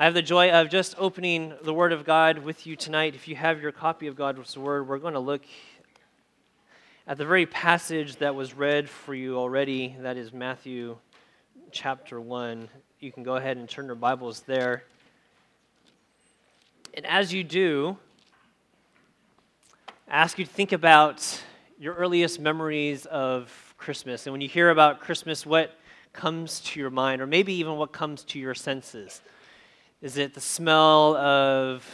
I have the joy of just opening the Word of God with you tonight. If you have your copy of God's Word, we're going to look at the very passage that was read for you already. That is Matthew chapter 1. You can go ahead and turn your Bibles there. And as you do, I ask you to think about your earliest memories of Christmas. And when you hear about Christmas, what comes to your mind, or maybe even what comes to your senses? Is it the smell of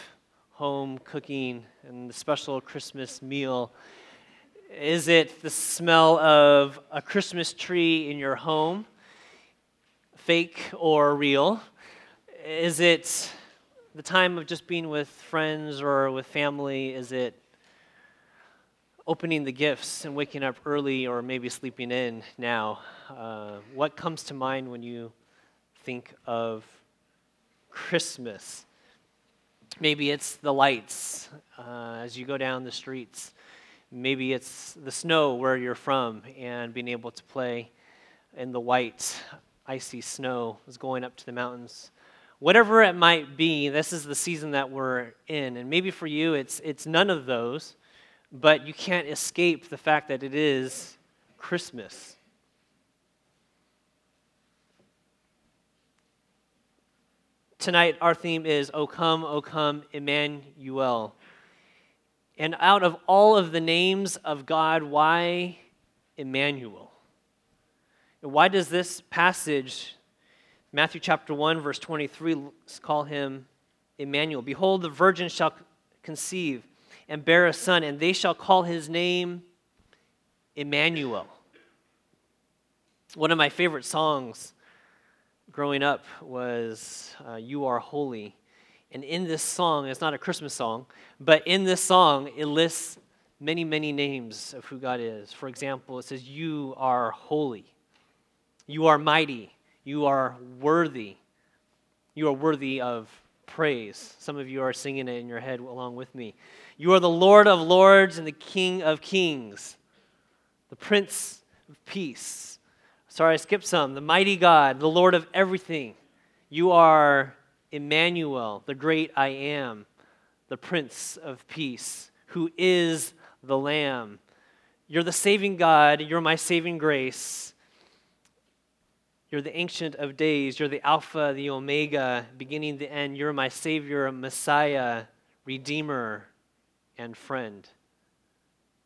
home cooking and the special Christmas meal? Is it the smell of a Christmas tree in your home, fake or real? Is it the time of just being with friends or with family? Is it opening the gifts and waking up early or maybe sleeping in now? Uh, what comes to mind when you think of Christmas. Maybe it's the lights uh, as you go down the streets. Maybe it's the snow where you're from and being able to play in the white, icy snow is going up to the mountains. Whatever it might be, this is the season that we're in. And maybe for you, it's, it's none of those, but you can't escape the fact that it is Christmas. Tonight, our theme is O come, O come, Emmanuel. And out of all of the names of God, why Emmanuel? Why does this passage, Matthew chapter 1, verse 23, call him Emmanuel? Behold, the virgin shall conceive and bear a son, and they shall call his name Emmanuel. One of my favorite songs growing up was uh, You Are Holy. And in this song, it's not a Christmas song, but in this song, it lists many, many names of who God is. For example, it says, You are holy. You are mighty. You are worthy. You are worthy of praise. Some of you are singing it in your head along with me. You are the Lord of lords and the King of kings, the Prince of peace. Sorry, I skipped some. The mighty God, the Lord of everything. You are Emmanuel, the great I am, the Prince of Peace, who is the Lamb. You're the saving God. You're my saving grace. You're the Ancient of Days. You're the Alpha, the Omega, beginning, the end. You're my Savior, Messiah, Redeemer, and friend.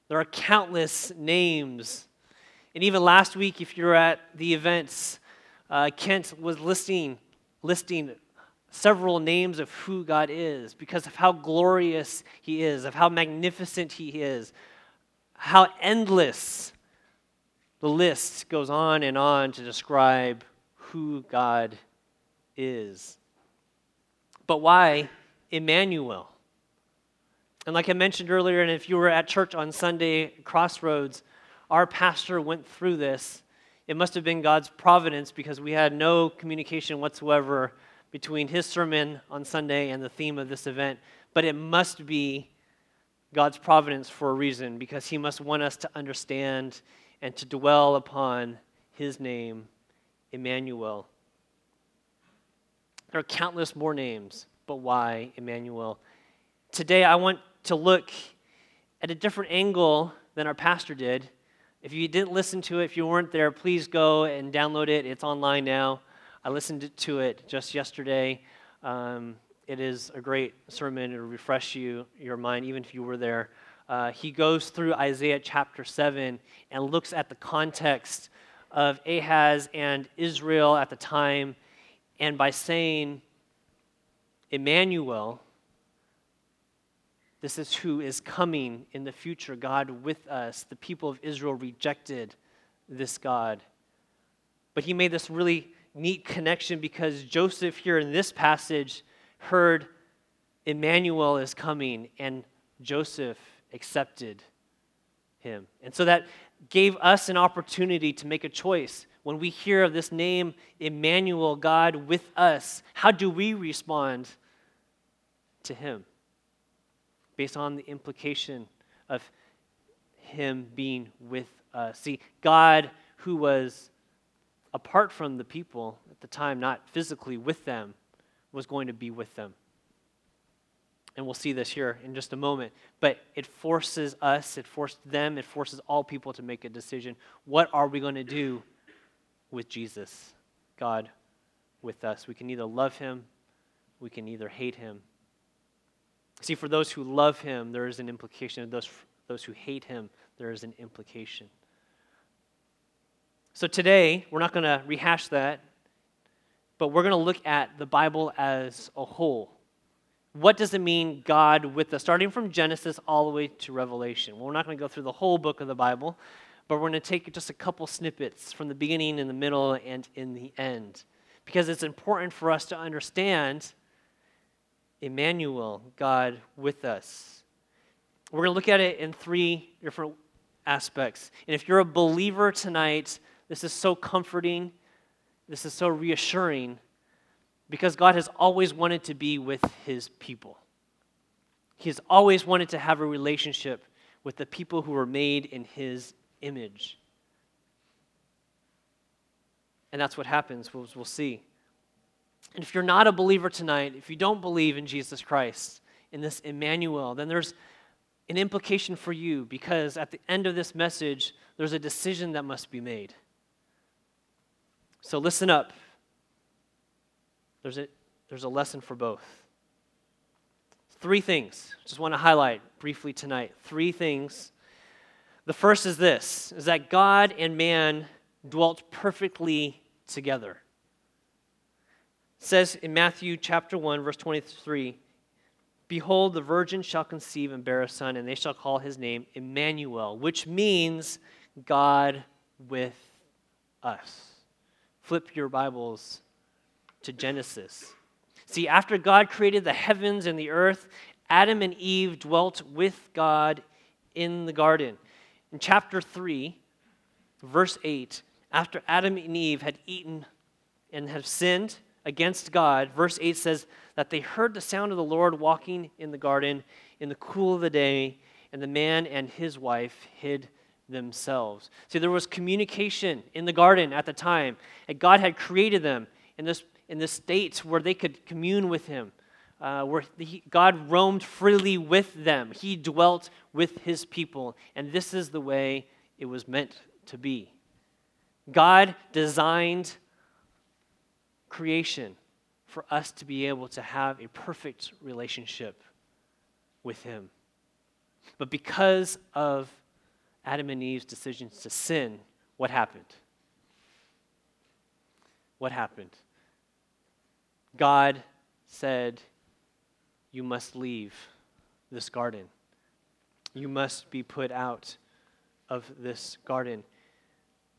There are countless names and even last week, if you're at the events, uh, Kent was listing, listing several names of who God is because of how glorious He is, of how magnificent He is, how endless the list goes on and on to describe who God is. But why Emmanuel? And like I mentioned earlier, and if you were at church on Sunday, Crossroads, our pastor went through this, it must have been God's providence because we had no communication whatsoever between his sermon on Sunday and the theme of this event. But it must be God's providence for a reason because he must want us to understand and to dwell upon his name, Emmanuel. There are countless more names, but why Emmanuel? Today I want to look at a different angle than our pastor did if you didn't listen to it, if you weren't there, please go and download it. It's online now. I listened to it just yesterday. Um, it is a great sermon. It'll refresh you, your mind, even if you were there. Uh, he goes through Isaiah chapter 7 and looks at the context of Ahaz and Israel at the time. And by saying, Emmanuel, this is who is coming in the future, God with us. The people of Israel rejected this God. But he made this really neat connection because Joseph, here in this passage, heard Emmanuel is coming, and Joseph accepted him. And so that gave us an opportunity to make a choice. When we hear of this name, Emmanuel, God with us, how do we respond to him? Based on the implication of him being with us. See, God, who was apart from the people at the time, not physically with them, was going to be with them. And we'll see this here in just a moment. But it forces us, it forced them, it forces all people to make a decision. What are we going to do with Jesus, God with us? We can either love him, we can either hate him. See, for those who love him, there is an implication. Those, those who hate him, there is an implication. So today, we're not going to rehash that, but we're going to look at the Bible as a whole. What does it mean, God with us? Starting from Genesis all the way to Revelation. Well, we're not going to go through the whole book of the Bible, but we're going to take just a couple snippets from the beginning, in the middle, and in the end. Because it's important for us to understand Emmanuel, God with us. We're going to look at it in three different aspects. And if you're a believer tonight, this is so comforting. This is so reassuring because God has always wanted to be with his people. He has always wanted to have a relationship with the people who were made in his image. And that's what happens, we'll, we'll see. And if you're not a believer tonight, if you don't believe in Jesus Christ, in this Emmanuel, then there's an implication for you because at the end of this message, there's a decision that must be made. So listen up. There's a, there's a lesson for both. Three things. Just want to highlight briefly tonight. Three things. The first is this is that God and man dwelt perfectly together. Says in Matthew chapter 1 verse 23, behold the virgin shall conceive and bear a son and they shall call his name Emmanuel, which means God with us. Flip your Bibles to Genesis. See, after God created the heavens and the earth, Adam and Eve dwelt with God in the garden. In chapter 3, verse 8, after Adam and Eve had eaten and have sinned against God, verse 8 says that they heard the sound of the Lord walking in the garden in the cool of the day, and the man and his wife hid themselves. See, there was communication in the garden at the time, and God had created them in this, in this state where they could commune with Him, uh, where he, God roamed freely with them. He dwelt with His people, and this is the way it was meant to be. God designed creation for us to be able to have a perfect relationship with Him. But because of Adam and Eve's decisions to sin, what happened? What happened? God said, You must leave this garden. You must be put out of this garden.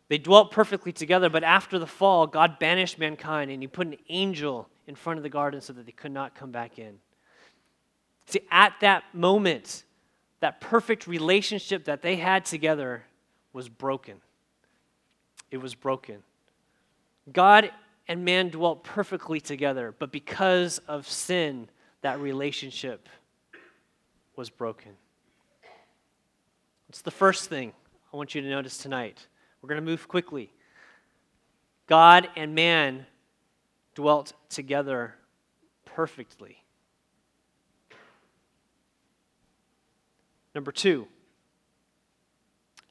They dwelt perfectly together, but after the fall, God banished mankind and He put an angel in front of the garden so that they could not come back in. See, at that moment, that perfect relationship that they had together was broken. It was broken. God and man dwelt perfectly together, but because of sin, that relationship was broken. It's the first thing I want you to notice tonight. We're going to move quickly. God and man dwelt together perfectly. Number two,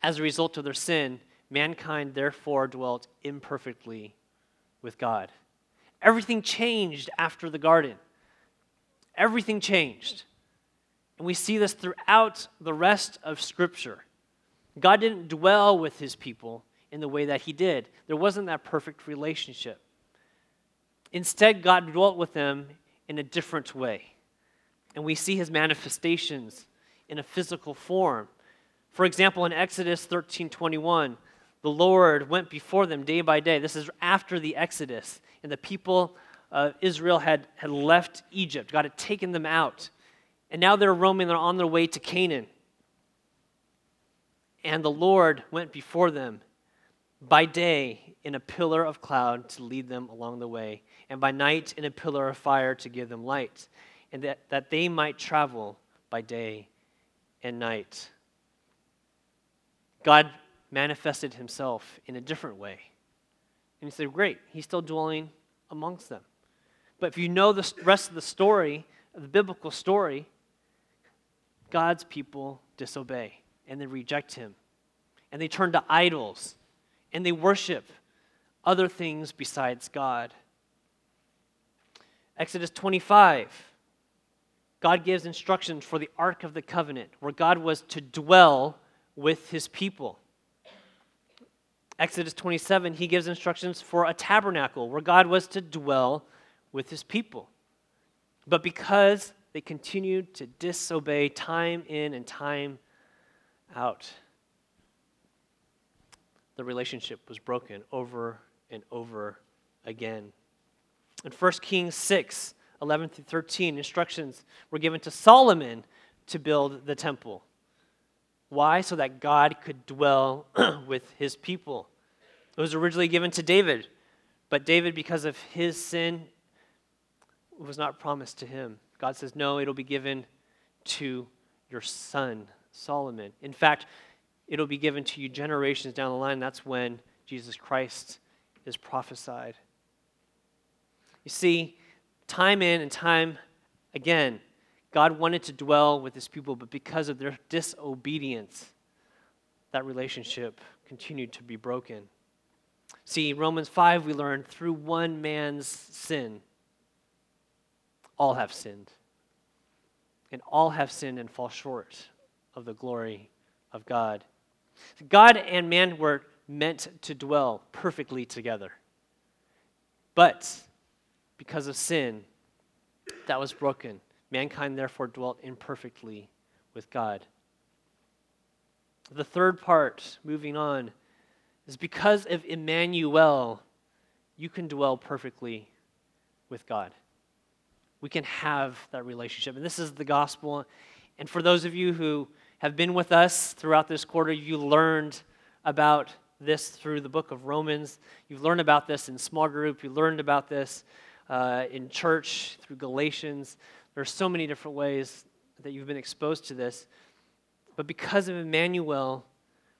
as a result of their sin, mankind therefore dwelt imperfectly with God. Everything changed after the garden. Everything changed. And we see this throughout the rest of Scripture. God didn't dwell with his people in the way that he did, there wasn't that perfect relationship. Instead, God dwelt with them in a different way. And we see his manifestations in a physical form. For example, in Exodus 13 21, the Lord went before them day by day. This is after the Exodus, and the people of Israel had, had left Egypt. God had taken them out. And now they're roaming, they're on their way to Canaan. And the Lord went before them by day in a pillar of cloud to lead them along the way, and by night in a pillar of fire to give them light, and that, that they might travel by day and night. God manifested himself in a different way. And he said, Great, he's still dwelling amongst them. But if you know the rest of the story, the biblical story, God's people disobey and they reject him. And they turn to idols and they worship other things besides God. Exodus 25, God gives instructions for the Ark of the Covenant, where God was to dwell with his people. Exodus 27, he gives instructions for a tabernacle, where God was to dwell with his people. But because they continued to disobey time in and time out, the relationship was broken over and over again. In 1 Kings 6, 11 through 13, instructions were given to Solomon to build the temple. Why? So that God could dwell with his people. It was originally given to David, but David, because of his sin, was not promised to him. God says, No, it'll be given to your son, Solomon. In fact, it'll be given to you generations down the line. That's when Jesus Christ is prophesied. You see, time in and time again, God wanted to dwell with his people, but because of their disobedience, that relationship continued to be broken. See, Romans 5, we learn through one man's sin, all have sinned. And all have sinned and fall short of the glory of God. God and man were meant to dwell perfectly together. But because of sin, that was broken. Mankind therefore dwelt imperfectly with God. The third part, moving on, is because of Emmanuel, you can dwell perfectly with God. We can have that relationship. And this is the gospel. And for those of you who have been with us throughout this quarter, you learned about this through the book of Romans. You've learned about this in small group. You learned about this uh, in church through Galatians. There are so many different ways that you've been exposed to this. But because of Emmanuel,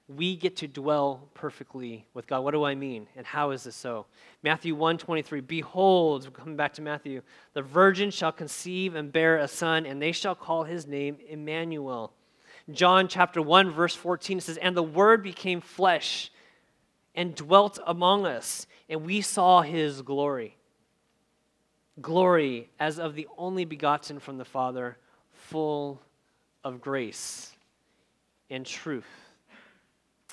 we get to dwell perfectly with God. What do I mean? And how is this so? Matthew 1:23 Behold, we're coming back to Matthew, the virgin shall conceive and bear a son and they shall call his name Emmanuel. John chapter 1 verse 14 it says and the word became flesh and dwelt among us and we saw his glory glory as of the only begotten from the Father, full of grace and truth.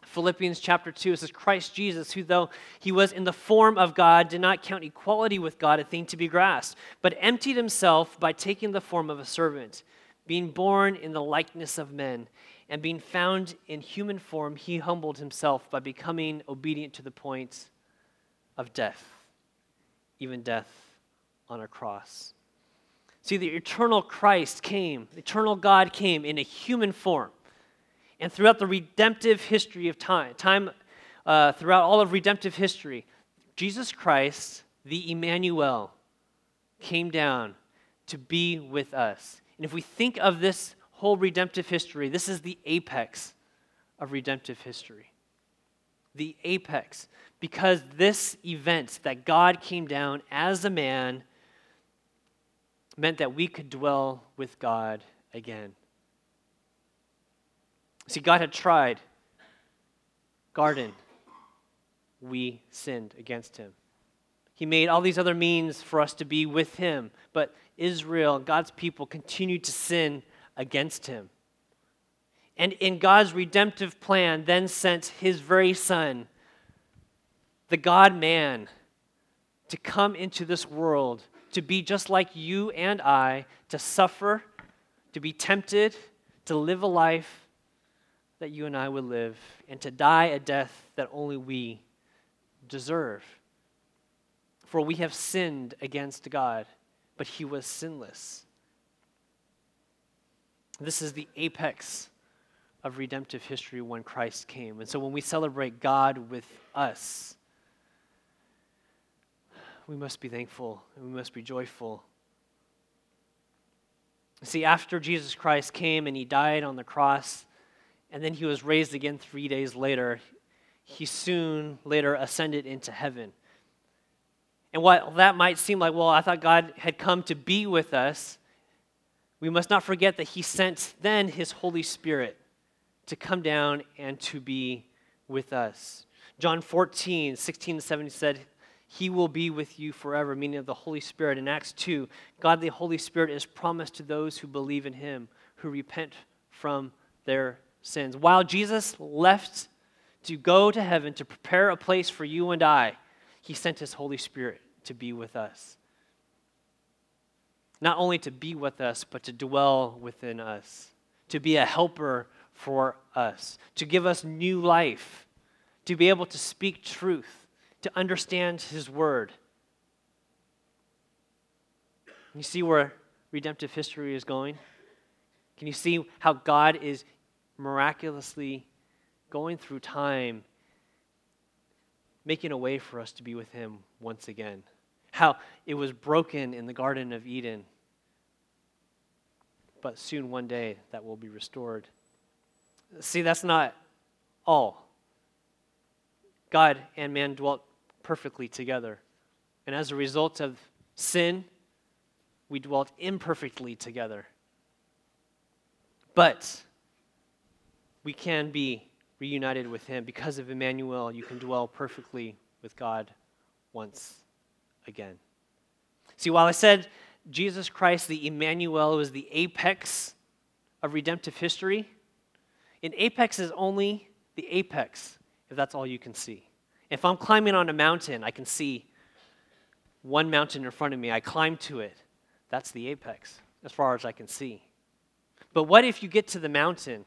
Philippians chapter 2 says, Christ Jesus, who though he was in the form of God, did not count equality with God a thing to be grasped, but emptied himself by taking the form of a servant, being born in the likeness of men, and being found in human form, he humbled himself by becoming obedient to the point of death, even death on a cross. See, the eternal Christ came, the eternal God came in a human form. And throughout the redemptive history of time, time uh, throughout all of redemptive history, Jesus Christ, the Emmanuel, came down to be with us. And if we think of this whole redemptive history, this is the apex of redemptive history. The apex. Because this event that God came down as a man meant that we could dwell with God again. See, God had tried. Garden, we sinned against him. He made all these other means for us to be with him, but Israel, God's people, continued to sin against him. And in God's redemptive plan, then sent his very son, the God man, to come into this world to be just like you and I, to suffer, to be tempted, to live a life that you and I would live, and to die a death that only we deserve. For we have sinned against God, but he was sinless. This is the apex of redemptive history when Christ came. And so when we celebrate God with us, we must be thankful and we must be joyful. See, after Jesus Christ came and he died on the cross, and then he was raised again three days later, he soon later ascended into heaven. And while that might seem like, well, I thought God had come to be with us, we must not forget that He sent then His Holy Spirit to come down and to be with us. John 14, 16 to 17 said, He will be with you forever, meaning of the Holy Spirit. In Acts 2, God the Holy Spirit is promised to those who believe in Him, who repent from their sins. While Jesus left to go to heaven to prepare a place for you and I, He sent His Holy Spirit to be with us. Not only to be with us, but to dwell within us, to be a helper for us, to give us new life, to be able to speak truth, to understand His word. Can You see where redemptive history is going? Can you see how God is miraculously going through time, making a way for us to be with Him once again? How it was broken in the Garden of Eden, but soon one day that will be restored. See, that's not all. God and man dwelt perfectly together. And as a result of sin, we dwelt imperfectly together. But we can be reunited with him. Because of Emmanuel, you can dwell perfectly with God once again. See, while I said Jesus Christ, the Emmanuel, was the apex of redemptive history, an apex is only the apex if that's all you can see. If I'm climbing on a mountain, I can see one mountain in front of me. I climb to it. That's the apex as far as I can see. But what if you get to the mountain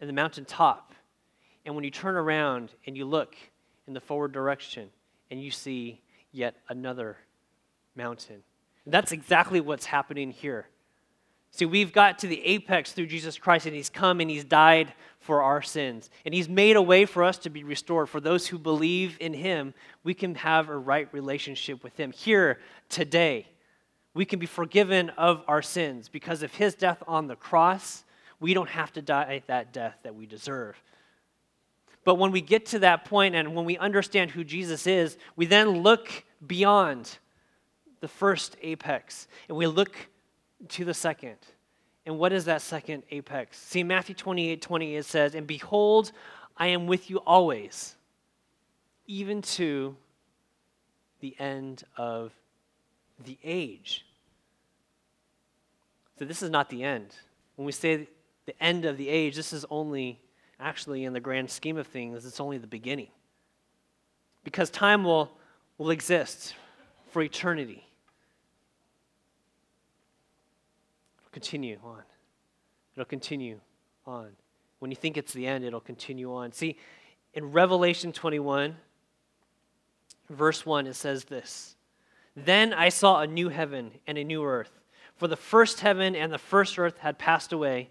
and the mountain top, and when you turn around and you look in the forward direction and you see yet another mountain? And that's exactly what's happening here. See, we've got to the apex through Jesus Christ, and He's come and He's died for our sins. And He's made a way for us to be restored. For those who believe in Him, we can have a right relationship with Him. Here, today, we can be forgiven of our sins because of His death on the cross. We don't have to die that death that we deserve. But when we get to that point and when we understand who Jesus is, we then look beyond the first apex and we look to the second. And what is that second apex? See, Matthew 28 20, it says, And behold, I am with you always, even to the end of the age. So, this is not the end. When we say the end of the age, this is only, actually, in the grand scheme of things, it's only the beginning. Because time will, will exist for eternity. It'll continue on. It'll continue on. When you think it's the end, it'll continue on. See, in Revelation 21, verse 1, it says this Then I saw a new heaven and a new earth, for the first heaven and the first earth had passed away,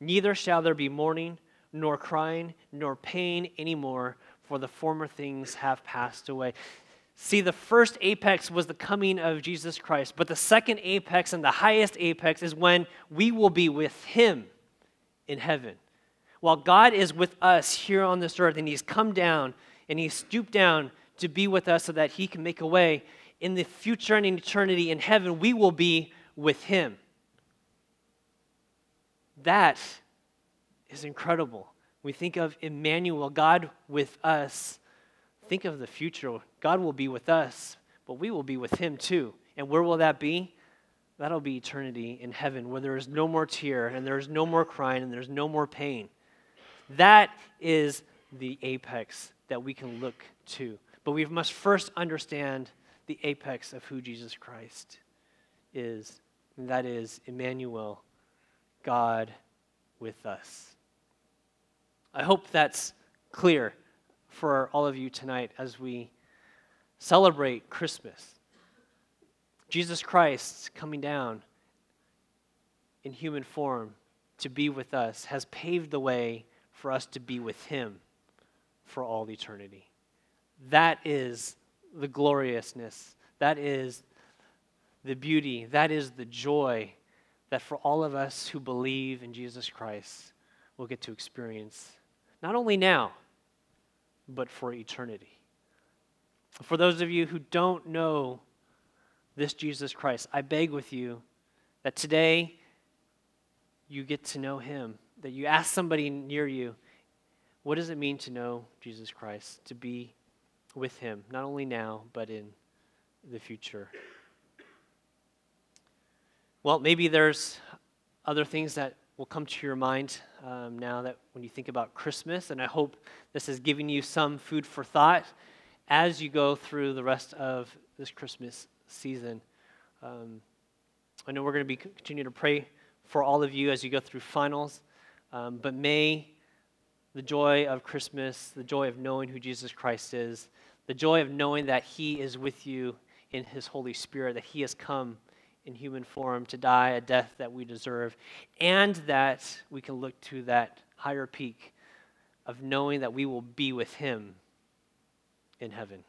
Neither shall there be mourning, nor crying, nor pain anymore, for the former things have passed away. See, the first apex was the coming of Jesus Christ, but the second apex and the highest apex is when we will be with Him in heaven. While God is with us here on this earth and He's come down and He's stooped down to be with us so that He can make a way, in the future and in eternity in heaven, we will be with Him. That is incredible. We think of Emmanuel, God with us think of the future. God will be with us, but we will be with Him too. And where will that be? That'll be eternity in heaven where there is no more tear and there is no more crying and there's no more pain. That is the apex that we can look to. But we must first understand the apex of who Jesus Christ is. And that is Emmanuel, God with us. I hope that's clear for all of you tonight as we celebrate Christmas. Jesus Christ coming down in human form to be with us has paved the way for us to be with Him for all eternity. That is the gloriousness. That is the beauty. That is the joy that for all of us who believe in Jesus Christ we'll get to experience, not only now, but for eternity. For those of you who don't know this Jesus Christ, I beg with you that today you get to know him, that you ask somebody near you, what does it mean to know Jesus Christ, to be with him, not only now, but in the future? Well, maybe there's other things that will come to your mind um, now that when you think about Christmas, and I hope this has given you some food for thought as you go through the rest of this Christmas season. Um, I know we're going to be continue to pray for all of you as you go through finals, um, but may the joy of Christmas, the joy of knowing who Jesus Christ is, the joy of knowing that He is with you in His Holy Spirit, that He has come in human form to die a death that we deserve, and that we can look to that higher peak of knowing that we will be with Him in heaven.